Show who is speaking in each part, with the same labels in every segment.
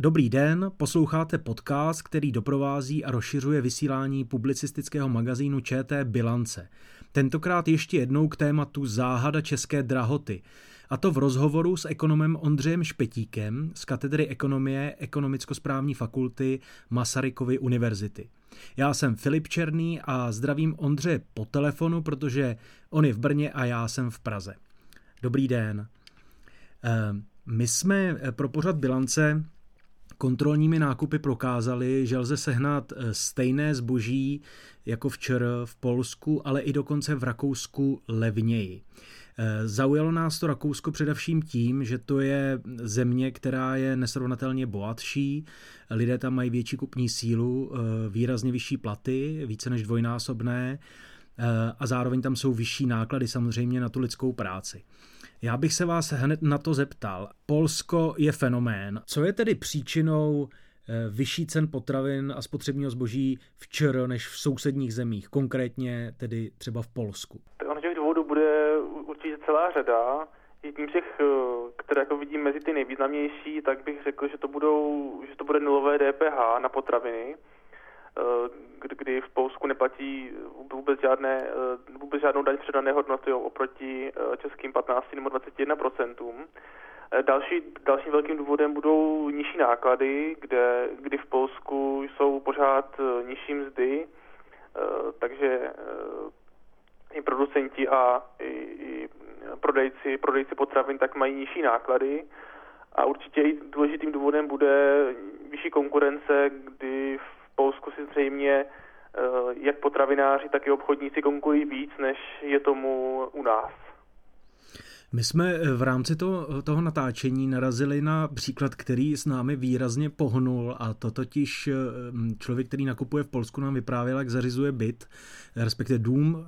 Speaker 1: Dobrý den, posloucháte podcast, který doprovází a rozšiřuje vysílání publicistického magazínu ČT Bilance. Tentokrát ještě jednou k tématu záhada české drahoty. A to v rozhovoru s ekonomem Ondřejem Špetíkem z katedry ekonomie Ekonomicko-správní fakulty Masarykovy univerzity. Já jsem Filip Černý a zdravím Ondřeje po telefonu, protože on je v Brně a já jsem v Praze. Dobrý den. Eh, my jsme pro pořad bilance kontrolními nákupy prokázali, že lze sehnat eh, stejné zboží jako včera v Polsku, ale i dokonce v Rakousku levněji. Eh, zaujalo nás to Rakousko především tím, že to je země, která je nesrovnatelně bohatší, lidé tam mají větší kupní sílu, eh, výrazně vyšší platy, více než dvojnásobné a zároveň tam jsou vyšší náklady samozřejmě na tu lidskou práci. Já bych se vás hned na to zeptal. Polsko je fenomén. Co je tedy příčinou eh, vyšší cen potravin a spotřebního zboží v ČR než v sousedních zemích, konkrétně tedy třeba v Polsku?
Speaker 2: Ono těch důvodů bude určitě celá řada. Jedním z těch, eh, které jako vidím mezi ty nejvýznamnější, tak bych řekl, že to, budou, že to bude nulové DPH na potraviny. Eh, kdy v Polsku neplatí vůbec, žádné, eh, vůbec žádnou daň předané hodnoty oproti eh, českým 15 nebo 21 procentům. Další, dalším velkým důvodem budou nižší náklady, kde, kdy v Polsku jsou pořád nižší mzdy, takže i producenti a i, i prodejci, prodejci potravin tak mají nižší náklady. A určitě i důležitým důvodem bude vyšší konkurence, kdy v Polsku si zřejmě eh, jak potravináři, tak i obchodníci konkurují víc, než je tomu u nás.
Speaker 1: My jsme eh, v rámci toho, toho natáčení narazili na příklad, který s námi výrazně pohnul a to totiž eh, člověk, který nakupuje v Polsku, nám vyprávěl, jak zařizuje byt, respektive dům.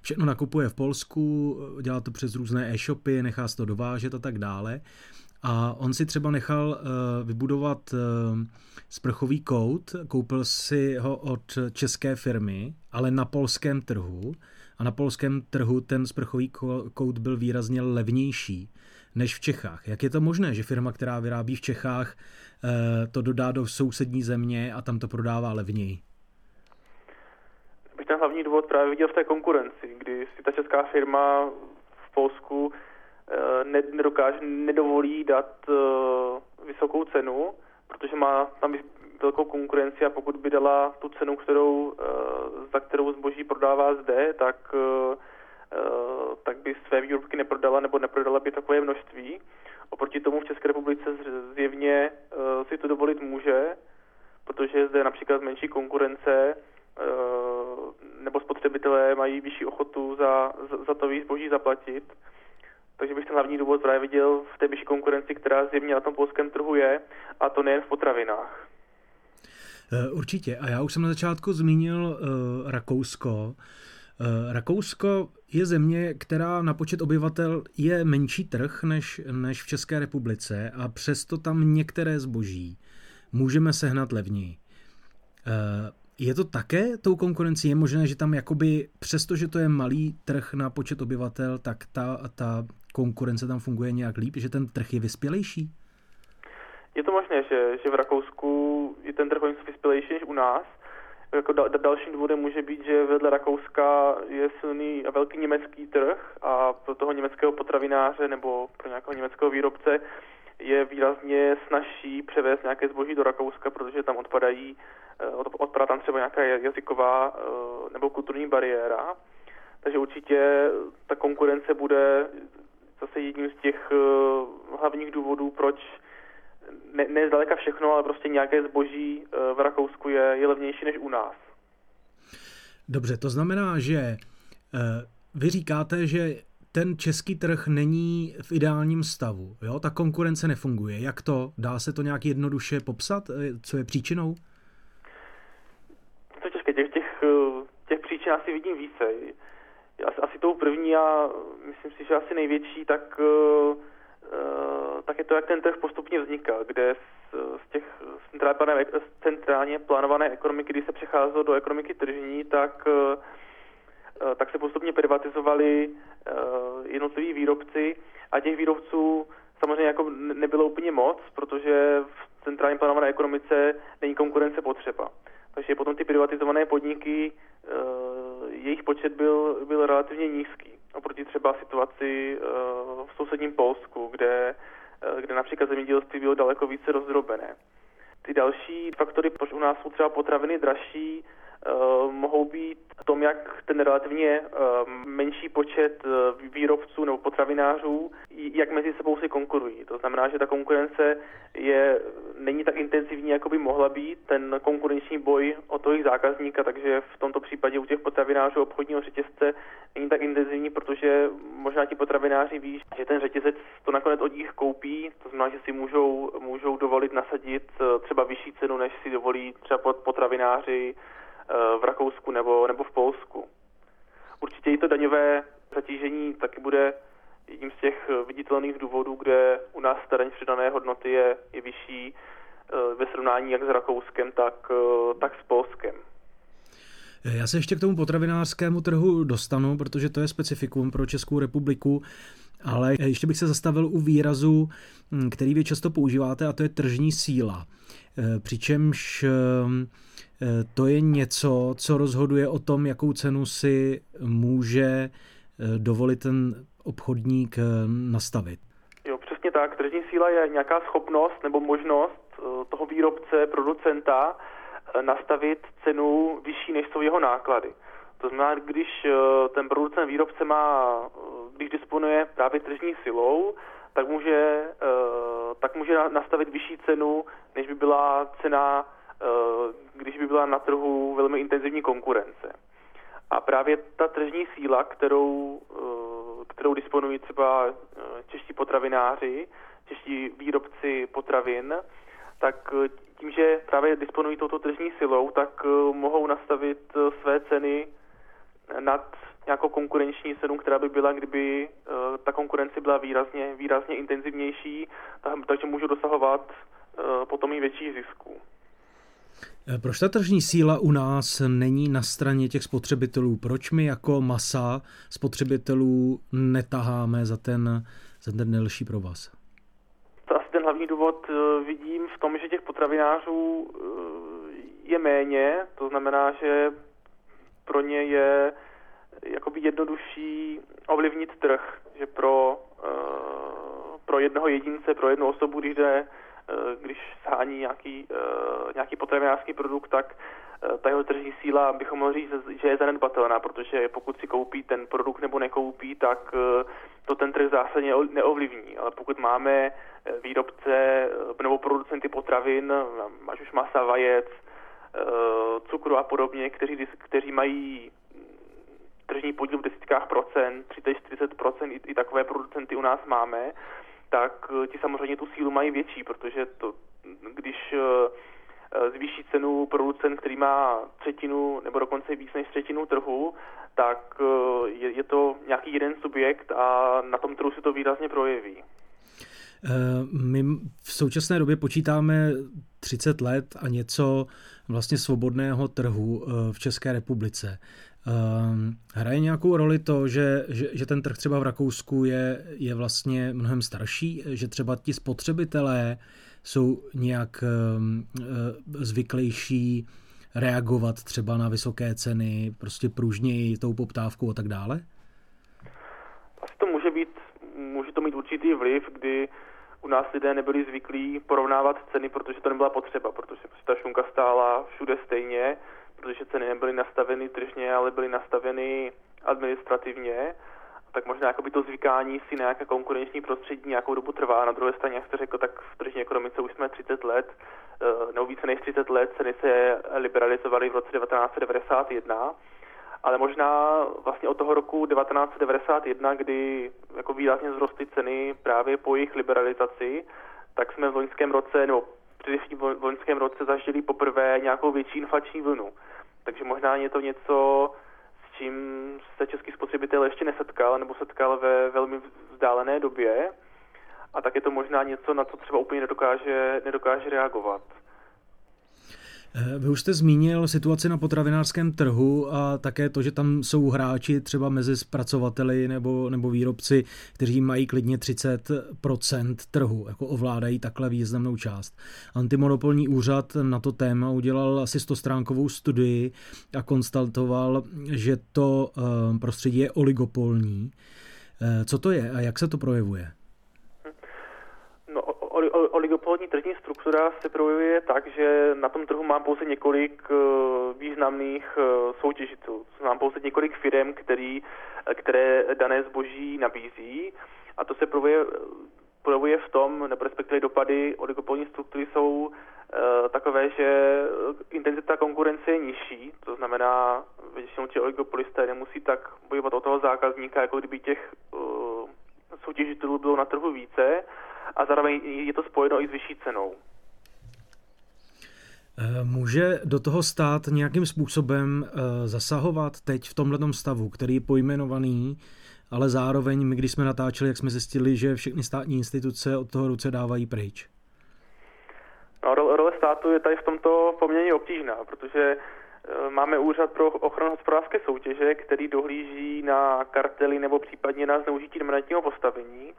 Speaker 1: Všechno nakupuje v Polsku, dělá to přes různé e-shopy, nechá se to dovážet a tak dále. A on si třeba nechal vybudovat sprchový kout, koupil si ho od české firmy, ale na polském trhu. A na polském trhu ten sprchový kout byl výrazně levnější než v Čechách. Jak je to možné, že firma, která vyrábí v Čechách, eh, to dodá do sousední země a tam to prodává levněji?
Speaker 2: Bych ten hlavní důvod právě viděl v té konkurenci, kdy si ta česká firma v Polsku eh, nedokáže, nedovolí dát eh, vysokou cenu, protože má tam velkou konkurenci a pokud by dala tu cenu, kterou, eh, za kterou zboží prodává zde, tak, eh, eh, tak by své výrobky neprodala nebo neprodala by takové množství. Oproti tomu v České republice zjevně si to dovolit může, protože je zde například menší konkurence nebo spotřebitelé mají vyšší ochotu za, za, za to zboží zaplatit. Takže bych ten hlavní důvod právě viděl v té vyšší konkurenci, která zjevně na tom polském trhu je, a to nejen v potravinách.
Speaker 1: Eh, určitě. A já už jsem na začátku zmínil uh, Rakousko. Uh, Rakousko je země, která na počet obyvatel je menší trh než, než v České republice a přesto tam některé zboží můžeme sehnat levněji. Uh, je to také tou konkurencí? Je možné, že tam jakoby, přestože to je malý trh na počet obyvatel, tak ta, ta konkurence tam funguje nějak líp, že ten trh je vyspělejší?
Speaker 2: Je to možné, že, že v Rakousku je ten trh vyspělejší než u nás. Jako da, dalším důvodem může být, že vedle Rakouska je silný a velký německý trh a pro toho německého potravináře nebo pro nějakého německého výrobce je výrazně snažší převést nějaké zboží do Rakouska, protože tam odpadají, eh, odpadá tam třeba nějaká jazyková eh, nebo kulturní bariéra. Takže určitě ta konkurence bude zase jedním z těch eh, hlavních důvodů, proč ne, ne zdaleka všechno, ale prostě nějaké zboží v Rakousku je, je levnější než u nás.
Speaker 1: Dobře, to znamená, že vy říkáte, že ten český trh není v ideálním stavu, jo? Ta konkurence nefunguje. Jak to? Dá se to nějak jednoduše popsat? Co je příčinou?
Speaker 2: To je těžké. Těch, těch, těch příčin asi vidím více asi, asi tou první a myslím si, že asi největší, tak, uh, tak je to, jak ten trh postupně vznikal, kde z, z těch centrálně, centrálně plánované ekonomiky, když se přecházelo do ekonomiky tržní, tak, tak se postupně privatizovali uh, jednotliví výrobci a těch výrobců samozřejmě jako nebylo úplně moc, protože v centrálně plánované ekonomice není konkurence potřeba. Takže potom ty privatizované podniky, jejich počet byl, byl relativně nízký oproti třeba situaci v sousedním Polsku, kde, kde například zemědělství bylo daleko více rozdrobené. Ty další faktory, proč u nás jsou třeba potraviny dražší, mohou být v tom, jak ten relativně uh, menší počet uh, výrobců nebo potravinářů, jak mezi sebou si konkurují. To znamená, že ta konkurence je, není tak intenzivní, jako by mohla být, ten konkurenční boj o toho jejich zákazníka, takže v tomto případě u těch potravinářů obchodního řetězce není tak intenzivní, protože možná ti potravináři ví, že ten řetězec to nakonec od nich koupí, to znamená, že si můžou, můžou dovolit nasadit třeba vyšší cenu, než si dovolí třeba potravináři v Rakousku nebo, nebo v Polsku. Určitě i to daňové zatížení taky bude jedním z těch viditelných důvodů, kde u nás ta daň přidané hodnoty je, je vyšší eh, ve srovnání jak s Rakouskem, tak, eh, tak s Polskem.
Speaker 1: Já se ještě k tomu potravinářskému trhu dostanu, protože to je specifikum pro Českou republiku, ale ještě bych se zastavil u výrazu, hm, který vy často používáte, a to je tržní síla. Eh, přičemž Eh, to je něco, co rozhoduje o tom, jakou cenu si může eh, dovolit ten obchodník eh, nastavit.
Speaker 2: Jo, přesně tak. Tržní síla je nějaká schopnost nebo možnost toho výrobce, producenta nastavit cenu vyšší, než jsou jeho náklady. To znamená, když ten producent výrobce má, když disponuje právě tržní silou, tak může, tak může nastavit vyšší cenu, než by byla cena Eh, když by byla na trhu velmi intenzivní konkurence. A právě ta tržní síla, kterou, eh, kterou disponují třeba eh, čeští potravináři, čeští výrobci potravin, tak tím, že právě disponují touto tržní silou, tak mohou nastavit své ceny nad nějakou konkurenční cenu, která by byla, kdyby ta konkurence byla výrazně, výrazně intenzivnější, takže můžou dosahovat potom i větších zisků.
Speaker 1: Eh, proč ta tržní síla u nás není na straně těch spotřebitelů? Proč my jako masa spotřebitelů netaháme za ten, za ten delší provaz?
Speaker 2: Asi ten hlavní důvod eh, vidím v tom, že těch potravinářů eh, je méně, to znamená, že pro ně je jakoby jednodušší ovlivnit trh, že pro, pro jednoho jedince, pro jednu osobu, když jde když shání nějaký, eh, nějaký potravinářský produkt, tak eh, ta jeho tržní síla bychom mohli říct, že je zanedbatelná, protože pokud si koupí ten produkt nebo nekoupí, tak to ten trh zásadně neovlivní. Ale pokud máme výrobce nebo producenty potravin, ať už masa, vajec, cukru a podobně, kteří, kteří mají tržní podíl v desítkách procent, 30-40 procent, i, i takové producenty u nás máme, tak eh, ti samozřejmě tu sílu mají větší, protože to, když eh, eh, zvýší cenu producent, který má třetinu nebo dokonce víc než třetinu trhu, tak je, je to nějaký jeden subjekt a na tom trhu se to výrazně projeví.
Speaker 1: My v současné době počítáme 30 let a něco vlastně svobodného trhu v České republice. Um, hraje nějakou roli to, že, že, že ten trh třeba v Rakousku je, je vlastně mnohem starší, že třeba ti spotřebitelé jsou nějak um, zvyklejší reagovat třeba na vysoké ceny, prostě pružněji tou poptávkou a tak dále?
Speaker 2: Asi to může být, může to mít určitý vliv, kdy u nás lidé nebyli zvyklí porovnávat ceny, protože to nebyla potřeba, protože ta šunka stála všude stejně, protože ceny nebyly nastaveny tržně, ale byly nastaveny administrativně, tak možná jakoby to zvykání si na nějaké konkurenční prostředí nějakou dobu trvá. Na druhé straně, jak jste řekl, tak v tržní ekonomice už jsme 30 let, eh, nebo více než 30 let, ceny se liberalizovaly v roce 1991, ale možná vlastně od toho roku 1991, kdy jako výrazně zrostly ceny právě po jejich liberalizaci, tak jsme v loňském roce, nebo především v loňském roce zažili poprvé nějakou větší inflační vlnu. Takže možná je to něco, s čím se český spotřebitel ještě nesetkal, nebo setkal ve velmi vzdálené době. A tak je to možná něco, na co třeba úplně nedokáže, nedokáže reagovat.
Speaker 1: Eh, vy už jste zmínil situaci na potravinářském trhu a také to, že tam jsou hráči třeba mezi zpracovateli nebo, nebo výrobci, kteří mají klidně 30% trhu, jako ovládají takhle významnou část. Antimonopolní úřad na to téma udělal asi 100 stránkovou studii a konstatoval, že to eh, prostředí je oligopolní. Eh, co to je a jak se to projevuje?
Speaker 2: Oligopolní tržní struktura se projevuje tak, že na tom trhu mám pouze několik eh, významných eh, soutěžitelů. Mám pouze několik firm, který, které dané zboží nabízí a to se projevuje, projevuje v tom, nebo respektive dopady oligopolní struktury jsou takové, že intenzita konkurence je nižší, to znamená, většinou ti oligopolisté nemusí tak bojovat o toho zákazníka, jako kdyby těch soutěžitelů bylo na trhu více a zároveň je to spojeno i s vyšší cenou.
Speaker 1: Eh, může do toho stát nějakým způsobem eh, zasahovat teď v tomhle stavu, který je pojmenovaný, ale zároveň my, když jsme natáčeli, jak jsme zjistili, že všechny státní instituce od toho ruce dávají pryč?
Speaker 2: No, role státu je tady v tomto poměrně obtížná, protože máme úřad pro ochranu hospodářské soutěže, který dohlíží na kartely nebo případně na zneužití dominantního postavení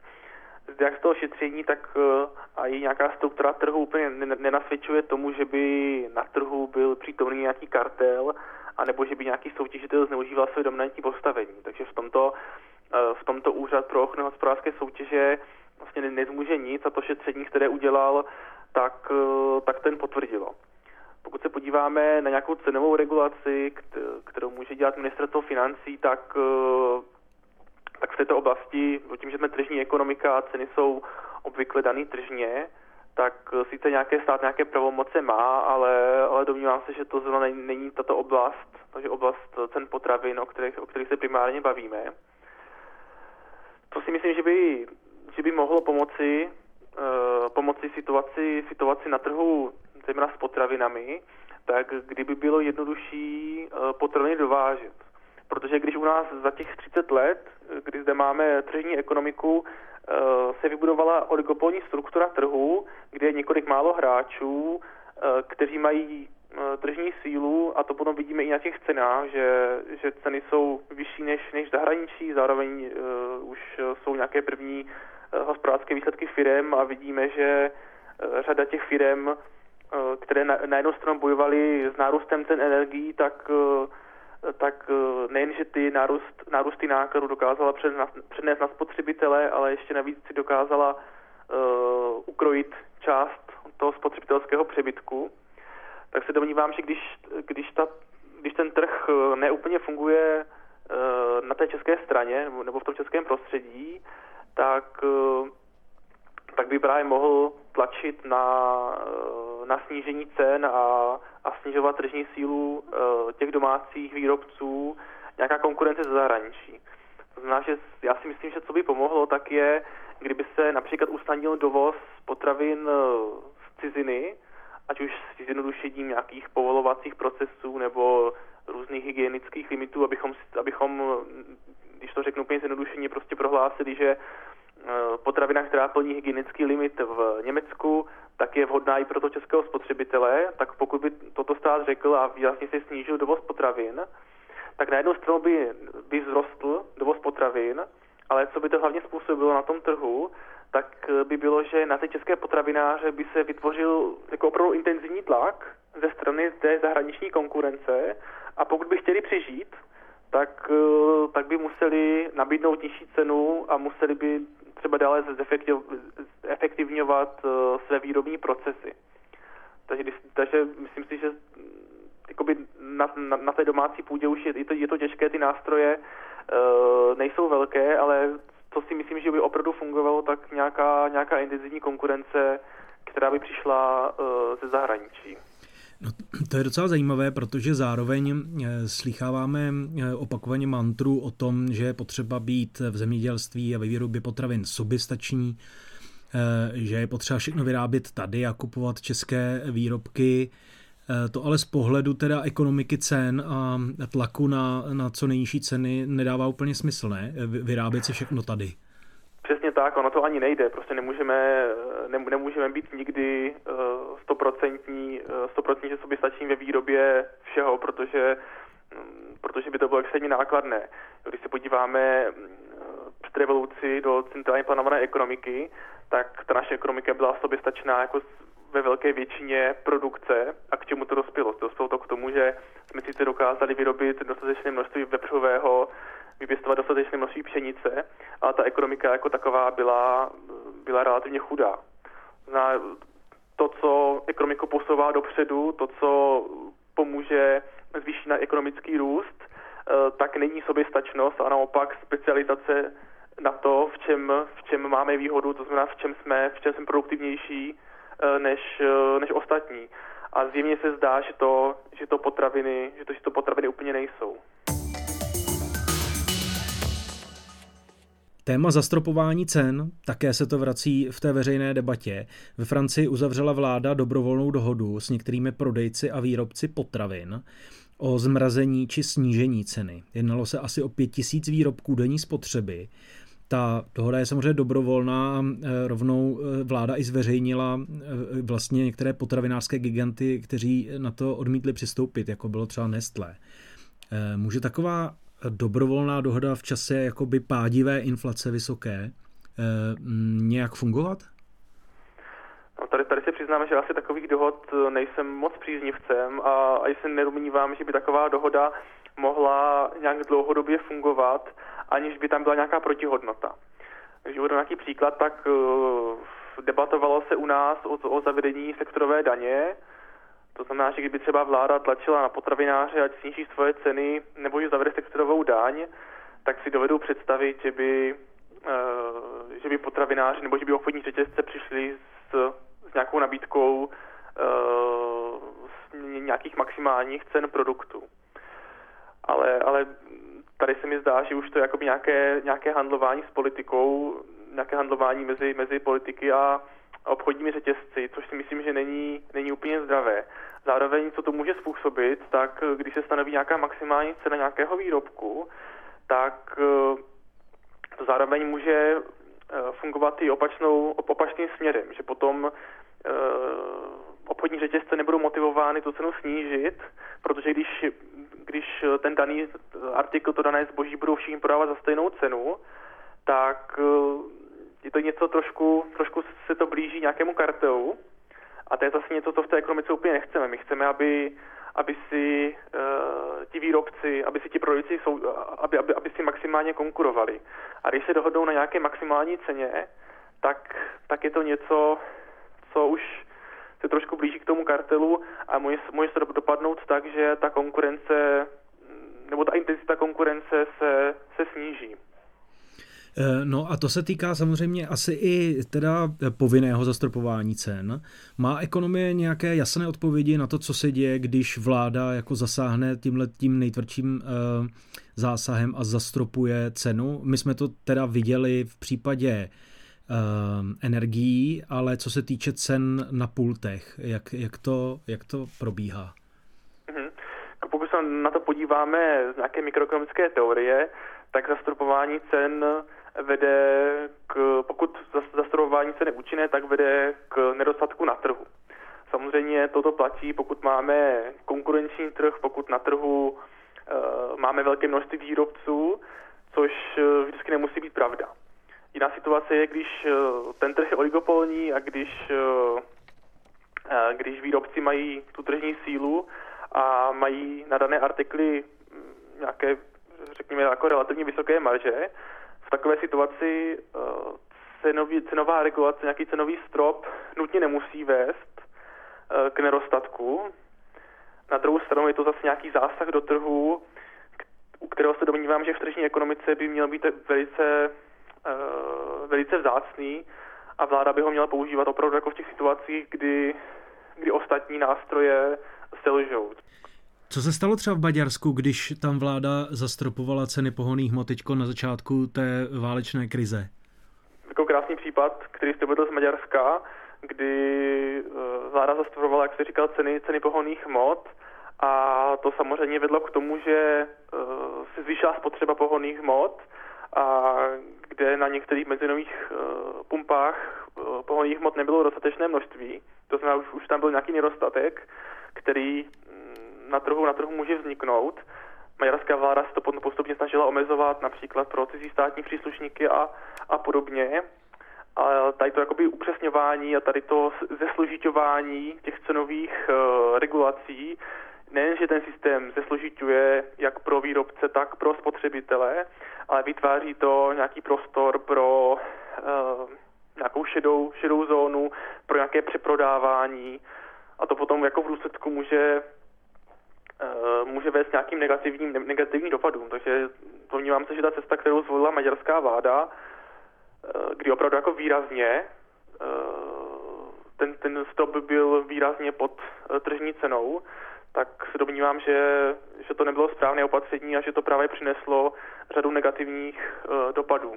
Speaker 2: jak z toho šetření, tak eh, a i nějaká struktura trhu úplně nenasvědčuje tomu, že by na trhu byl přítomný nějaký kartel, anebo že by nějaký soutěžitel zneužíval své dominantní postavení. Takže v tomto, eh, v tomto úřad pro ochranu hospodářské soutěže vlastně nezmůže nic a to šetření, které udělal, tak, eh, tak ten potvrdilo. Pokud se podíváme na nějakou cenovou regulaci, kterou může dělat ministerstvo financí, tak tak v této oblasti, tím, že jsme tržní ekonomika a ceny jsou obvykle daný tržně, tak eh, sice nějaké stát nějaké pravomoce má, ale, ale domnívám se, že to zrovna není, tato oblast, takže oblast cen potravin, o kterých, o kterých se primárně bavíme. To si myslím, že by, že by mohlo pomoci, uh, pomoci situaci, situaci na trhu, zejména s potravinami, tak kdyby bylo jednodušší uh, potraviny dovážet. Protože když u nás za těch 30 let kdy zde máme tržní ekonomiku, eh, se vybudovala oligopolní struktura trhu, kde je několik málo hráčů, eh, kteří mají eh, tržní sílu a to potom vidíme i na těch cenách, že, že ceny jsou vyšší než, než zahraničí, zároveň uh, už jsou nějaké první uh, hospodářské výsledky firem a vidíme, že uh, řada těch firem, které na, na jednu stranu bojovaly s nárůstem cen energií, tak uh, tak eh, nejen, že ty nárůst, nárůsty nákladů dokázala přenést na spotřebitele, ale ještě navíc si dokázala uh, ukrojit část toho spotřebitelského přebytku. Tak se domnívám, že když, když, ta, když ten trh eh, neúplně funguje uh, na té české straně nebo, nebo v tom českém prostředí, tak, uh, tak by právě mohl tlačit na, na snížení cen a a snižovat tržní sílu uh, těch domácích výrobců, nějaká konkurence ze zahraničí. To znamená, že já si myslím, že co by pomohlo, tak je, kdyby se například usnadnil dovoz potravin uh, z ciziny, ať už s zjednodušením nějakých povolovacích procesů nebo různých hygienických limitů, abychom, abychom když to řeknu úplně zjednodušeně, prostě prohlásili, že Eh, potravina, která plní hygienický limit v Německu, tak je vhodná i pro to českého spotřebitele, tak pokud by toto stát řekl a výrazně se snížil dovoz potravin, tak na jednu stranu by, by vzrostl dovoz potravin, ale co by to hlavně způsobilo na tom trhu, tak by bylo, že na ty české potravináře by se vytvořil jako opravdu intenzivní tlak ze strany té zahraniční konkurence. A pokud by chtěli přežít, tak, eh, tak by museli nabídnout nižší cenu a museli by třeba dále zefektivňovat uh, své výrobní procesy. Takže, takže myslím si, že jakoby na, na, na té domácí půdě už je, je, to, je to těžké, ty nástroje uh, nejsou velké, ale to si myslím, že by opravdu fungovalo tak nějaká, nějaká intenzivní konkurence, která by přišla uh, ze zahraničí.
Speaker 1: No, to je docela zajímavé, protože zároveň eh, slycháváme eh, opakovaně mantru o tom, že je potřeba být v zemědělství a ve výrobě potravin soběstační, eh, že je potřeba všechno vyrábět tady a kupovat české výrobky. To ale z pohledu teda ekonomiky cen a tlaku na, na co nejnižší ceny nedává úplně smysl, ne? Vyrábět si všechno tady.
Speaker 2: Tak, ono to ani nejde. Prostě nemůžeme, ne, nemůžeme být nikdy stoprocentní, stoprocentně soběstační ve výrobě všeho, protože, mm, protože by to bylo extrémně nákladné. Když se podíváme před revoluci do centrálně plánované ekonomiky, tak ta naše ekonomika byla soběstačná jako ve velké většině produkce a k čemu to dospělo? Dospělo to k tomu, že jsme sice dokázali vyrobit dostatečné množství vepřového, vypěstovat dostatečné množství pšenice, ale ta ekonomika jako taková byla, byla relativně chudá. Zná, to, co ekonomiku posouvá dopředu, to, co pomůže zvýšit na ekonomický růst, eh, tak není soběstačnost a naopak specializace na to, v čem, v čem máme výhodu, to znamená, v čem jsme, v čem jsme produktivnější eh, než, eh, než ostatní. A zjevně se zdá, že to, že to potraviny, že to, že to potraviny úplně nejsou.
Speaker 1: Téma zastropování cen, také se to vrací v té veřejné debatě. Ve Francii uzavřela vláda dobrovolnou dohodu s některými prodejci a výrobci potravin o zmrazení či snížení ceny. Jednalo se asi o pět tisíc výrobků denní spotřeby. Ta dohoda je samozřejmě dobrovolná, e, rovnou e, vláda i zveřejnila e, vlastně některé potravinářské giganty, kteří na to odmítli přistoupit, jako bylo třeba Nestlé. Může taková dobrovolná dohoda v čase jakoby pádivé inflace vysoké nějak fungovat?
Speaker 2: No tady, tady se přiznám, že asi takových dohod nejsem moc příznivcem a, a se nedomnívám, že by taková dohoda mohla nějak dlouhodobě fungovat aniž by tam byla nějaká protihodnota. Když uvedu nějaký příklad, tak uh, debatovalo se u nás o, o zavedení sektorové daně, to znamená, že kdyby třeba vláda tlačila na potravináře, ať sníží svoje ceny, nebo že zavede sektorovou daň, tak si dovedu představit, že by, uh, že by potravináři nebo že by obchodní řetězce přišli s, s nějakou nabídkou uh, nějakých maximálních cen produktů. Ale, ale tady se mi zdá, že už to je jako nějaké, nějaké handlování s politikou, nějaké handlování mezi, mezi politiky a obchodními řetězci, což si myslím, že není, není úplně zdravé. Zároveň, co to může způsobit, tak když se stanoví nějaká maximální cena nějakého výrobku, tak eh, to zároveň může eh, fungovat i opačnou, opačným směrem, že potom eh, obchodní řetězce nebudou motivovány tu cenu snížit, protože když když eh, ten daný eh, artikl, to dané zboží budou všichni prodávat za stejnou cenu, tak eh, je to něco trošku, trošku se to blíží nějakému kartelu a to je zase něco, co v té ekonomice úplně nechceme. My chceme, aby, aby si uh, ti výrobci, aby si ti prodejci aby, aby, aby si maximálně konkurovali. A když se dohodnou na nějaké maximální ceně, tak, tak je to něco, co už se trošku blíží k tomu kartelu a může, může se dopadnout tak, že ta konkurence nebo ta intenzita konkurence se, se sníží.
Speaker 1: Eh, no a to se týká samozřejmě asi i teda povinného zastropování cen. Má ekonomie nějaké jasné odpovědi na to, co se děje, když vláda jako zasáhne tímhle tím nejtvrdším uh, zásahem a zastropuje cenu? My jsme to teda viděli v případě uh, energií, ale co se týče cen na pultech, jak, jak, to, jak to probíhá?
Speaker 2: Mm-hmm. Pokud se na to podíváme z nějaké mikroekonomické teorie, tak zastropování cen vede k, pokud zastropování cen je účinné, tak vede k nedostatku na trhu. Samozřejmě toto platí, pokud máme konkurenční trh, pokud na trhu uh, máme velké množství výrobců, což uh, vždycky nemusí být pravda. Jiná situace je, když eh, ten trh je oligopolní a když, eh, eh, když výrobci mají tu tržní sílu a mají na dané artikly hm, nějaké, řekněme, jako relativně vysoké marže, v takové situaci cenový, cenová regulace, nějaký cenový strop nutně nemusí vést k nedostatku. Na druhou stranu je to zase nějaký zásah do trhu, u kterého se domnívám, že v tržní ekonomice by měl být velice Eh, velice vzácný a vláda by ho měla používat opravdu jako v těch situacích, kdy, kdy ostatní nástroje selžou.
Speaker 1: Co se stalo třeba v Maďarsku, když tam vláda zastropovala ceny pohoných hmot na začátku té válečné krize?
Speaker 2: Jako krásný případ, který jste vedl z Maďarska, kdy eh, vláda zastropovala, jak se říkal, ceny, ceny pohoných hmot a to samozřejmě vedlo k tomu, že eh, se zvýšila spotřeba pohoných hmot a kde na některých mezinových pumpách pohonných hmot nebylo dostatečné množství. To znamená, už, už tam byl nějaký nedostatek, který na trhu, na trhu může vzniknout. Maďarská vláda se to postupně snažila omezovat například pro cizí státní příslušníky a, a podobně. A tady to jakoby upřesňování a tady to zesložitování těch cenových uh, regulací, nejen, že ten systém zesložituje jak pro výrobce, tak pro spotřebitele, ale vytváří to nějaký prostor pro uh, nějakou šedou, šedou zónu, pro nějaké přeprodávání a to potom jako v důsledku může může vést nějakým negativním, negativním dopadům. Takže domnívám se, že ta cesta, kterou zvolila maďarská vláda, Eh, kdy opravdu jako výrazně eh, ten, ten stop byl výrazně pod eh, tržní cenou, tak se domnívám, že, že to nebylo správné opatření a že to právě přineslo řadu negativních dopadů.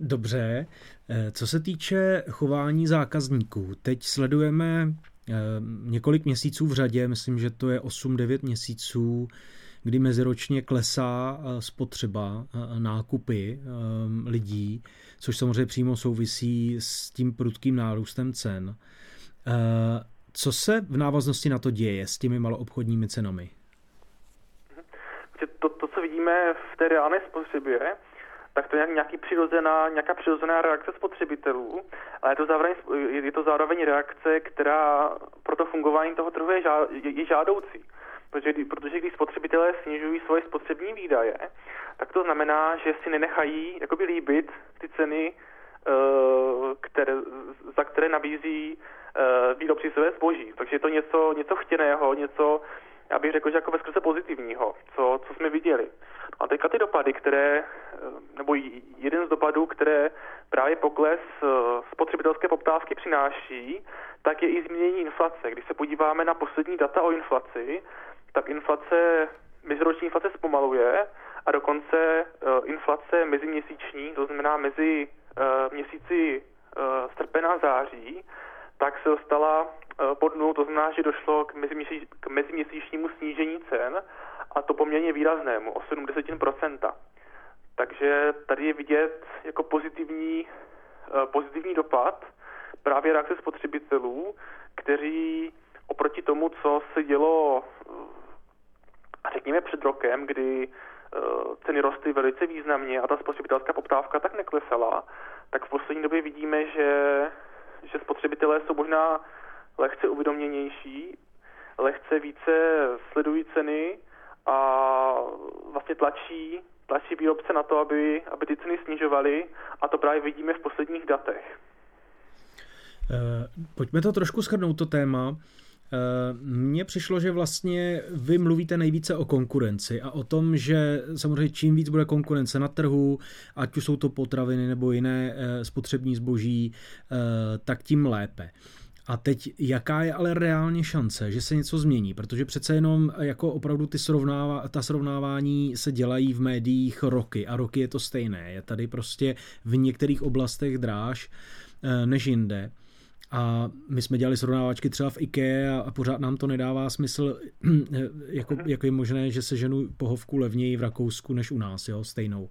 Speaker 1: Dobře. Co se týče chování zákazníků, teď sledujeme několik měsíců v řadě, myslím, že to je 8-9 měsíců, kdy meziročně klesá eh, spotřeba, eh, nákupy eh, lidí, což samozřejmě přímo souvisí s tím prudkým nárůstem cen. Co se v návaznosti na to děje s těmi maloobchodními cenami?
Speaker 2: To, to co vidíme v té reálné spotřebě, tak to je nějaký přirozená, nějaká přirozená reakce spotřebitelů, ale je to, zároveň, je to zároveň reakce, která pro to fungování toho trhu je, žá, je, je žádoucí. Protože, protože když spotřebitelé snižují svoje spotřební výdaje, tak to znamená, že si nenechají jakoby líbit ty ceny, eh, které, za které nabízí eh, výrobci své zboží. Takže je to něco, něco chtěného, něco, já bych řekl, že jako ve skrze pozitivního, co, co jsme viděli. A teďka ty dopady, které, eh, nebo jeden z dopadů, které právě pokles spotřebitelské poptávky přináší, tak je i změnění inflace. Když se podíváme na poslední data o inflaci, tak inflace, meziroční inflace zpomaluje a dokonce uh, inflace meziměsíční, to znamená mezi měsíci srpen a září, tak se dostala uh, pod nulu, to znamená, že došlo k, meziměsíč, k meziměsíčnímu snížení cen a to poměrně výraznému, o 70%. Takže tady je vidět jako pozitivní, uh, pozitivní dopad právě reakce spotřebitelů, kteří oproti tomu, co se dělo řekněme před rokem, kdy eh, ceny rostly velice významně a ta spotřebitelská poptávka tak neklesala, tak v poslední době vidíme, že, že spotřebitelé jsou možná lehce uvědoměnější, lehce více sledují ceny a vlastně tlačí, tlačí výrobce na to, aby, aby ty ceny snižovaly a to právě vidíme v posledních datech.
Speaker 1: Eh, pojďme to trošku shrnout, to téma. Eh, mně přišlo, že vlastně vy mluvíte nejvíce o konkurenci a o tom, že samozřejmě čím víc bude konkurence na trhu, ať už jsou to potraviny nebo jiné eh, spotřební zboží, eh, tak tím lépe. A teď, jaká je ale reálně šance, že se něco změní? Protože přece jenom jako opravdu ty srovnává, ta srovnávání se dělají v médiích roky a roky je to stejné. Je tady prostě v některých oblastech dráž než jinde. A my jsme dělali srovnávačky třeba v IKEA a pořád nám to nedává smysl, jako, jako je možné, že se ženu pohovku levněji v Rakousku než u nás, jo, stejnou.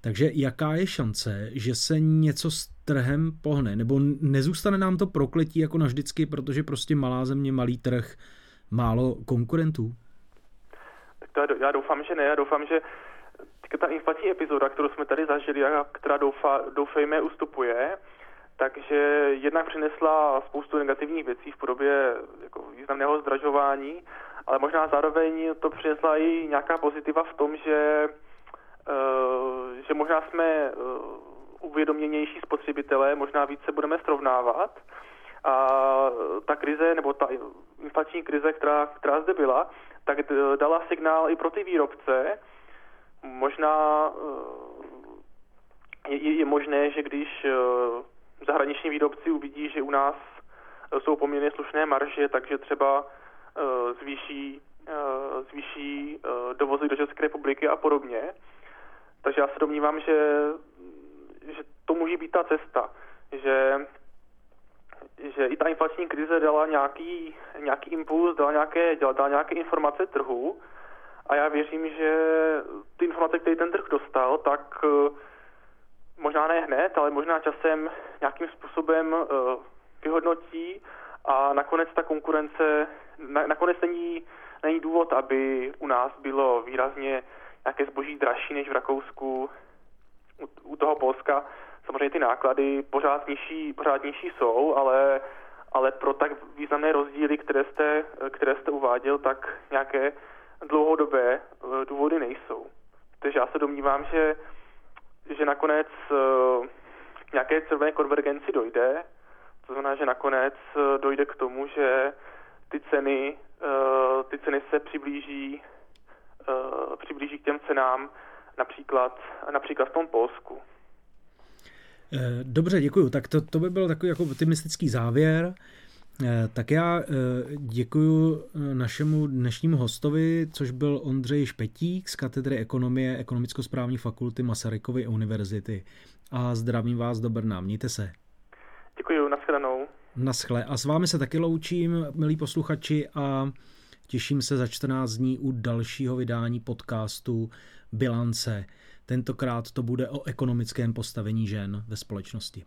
Speaker 1: Takže jaká je šance, že se něco s trhem pohne, nebo nezůstane nám to prokletí jako navždycky, protože prostě malá země, malý trh, málo konkurentů?
Speaker 2: To já doufám, že ne. Já doufám, že ta inflační epizoda, kterou jsme tady zažili a která doufa, doufejme ustupuje, takže jednak přinesla spoustu negativních věcí v podobě jako významného zdražování, ale možná zároveň to přinesla i nějaká pozitiva v tom, že, uh, že možná jsme uh, uvědoměnější spotřebitelé, možná více budeme srovnávat. A ta krize, nebo ta inflační krize, která, která zde byla, tak dala signál i pro ty výrobce. Možná je, je možné, že když zahraniční výrobci uvidí, že u nás eh, jsou poměrně slušné marže, takže třeba eh, zvýší, eh, zvýší dovozy do České republiky a podobně. Takže já se domnívám, že, že to může být ta cesta, že, že i ta inflační krize dala nějaký, nějaký impuls, dala nějaké, dala, nějaké informace trhu A já věřím, že ty informace, které ten trh dostal, tak možná ne hned, ale možná časem nějakým způsobem vyhodnotí a nakonec ta konkurence, na, nakonec není, není důvod, aby u nás bylo výrazně nějaké zboží dražší než v Rakousku, u, u toho Polska. Samozřejmě ty náklady pořád nižší, pořád nižší jsou, ale, ale pro tak významné rozdíly, které jste, které jste uváděl, tak nějaké dlouhodobé eh, důvody nejsou. Takže já se domnívám, že, že nakonec k nějaké červené konvergenci dojde, to znamená, že nakonec eh, dojde k tomu, že ty ceny, eh, ty ceny se přiblíží, přiblíží k těm cenám například, například v tom Polsku.
Speaker 1: Dobře, děkuji. Tak to, to by byl takový jako optimistický závěr. Tak já děkuji našemu dnešnímu hostovi, což byl Ondřej Špetík z katedry ekonomie Ekonomicko-správní fakulty Masarykovy univerzity. A zdravím vás do Brna. Mějte se.
Speaker 2: Děkuji, nashledanou.
Speaker 1: Naschle. A s vámi se taky loučím, milí posluchači, a těším se za 14 dní u dalšího vydání podcastu Bilance. Tentokrát to bude o ekonomickém postavení žen ve společnosti.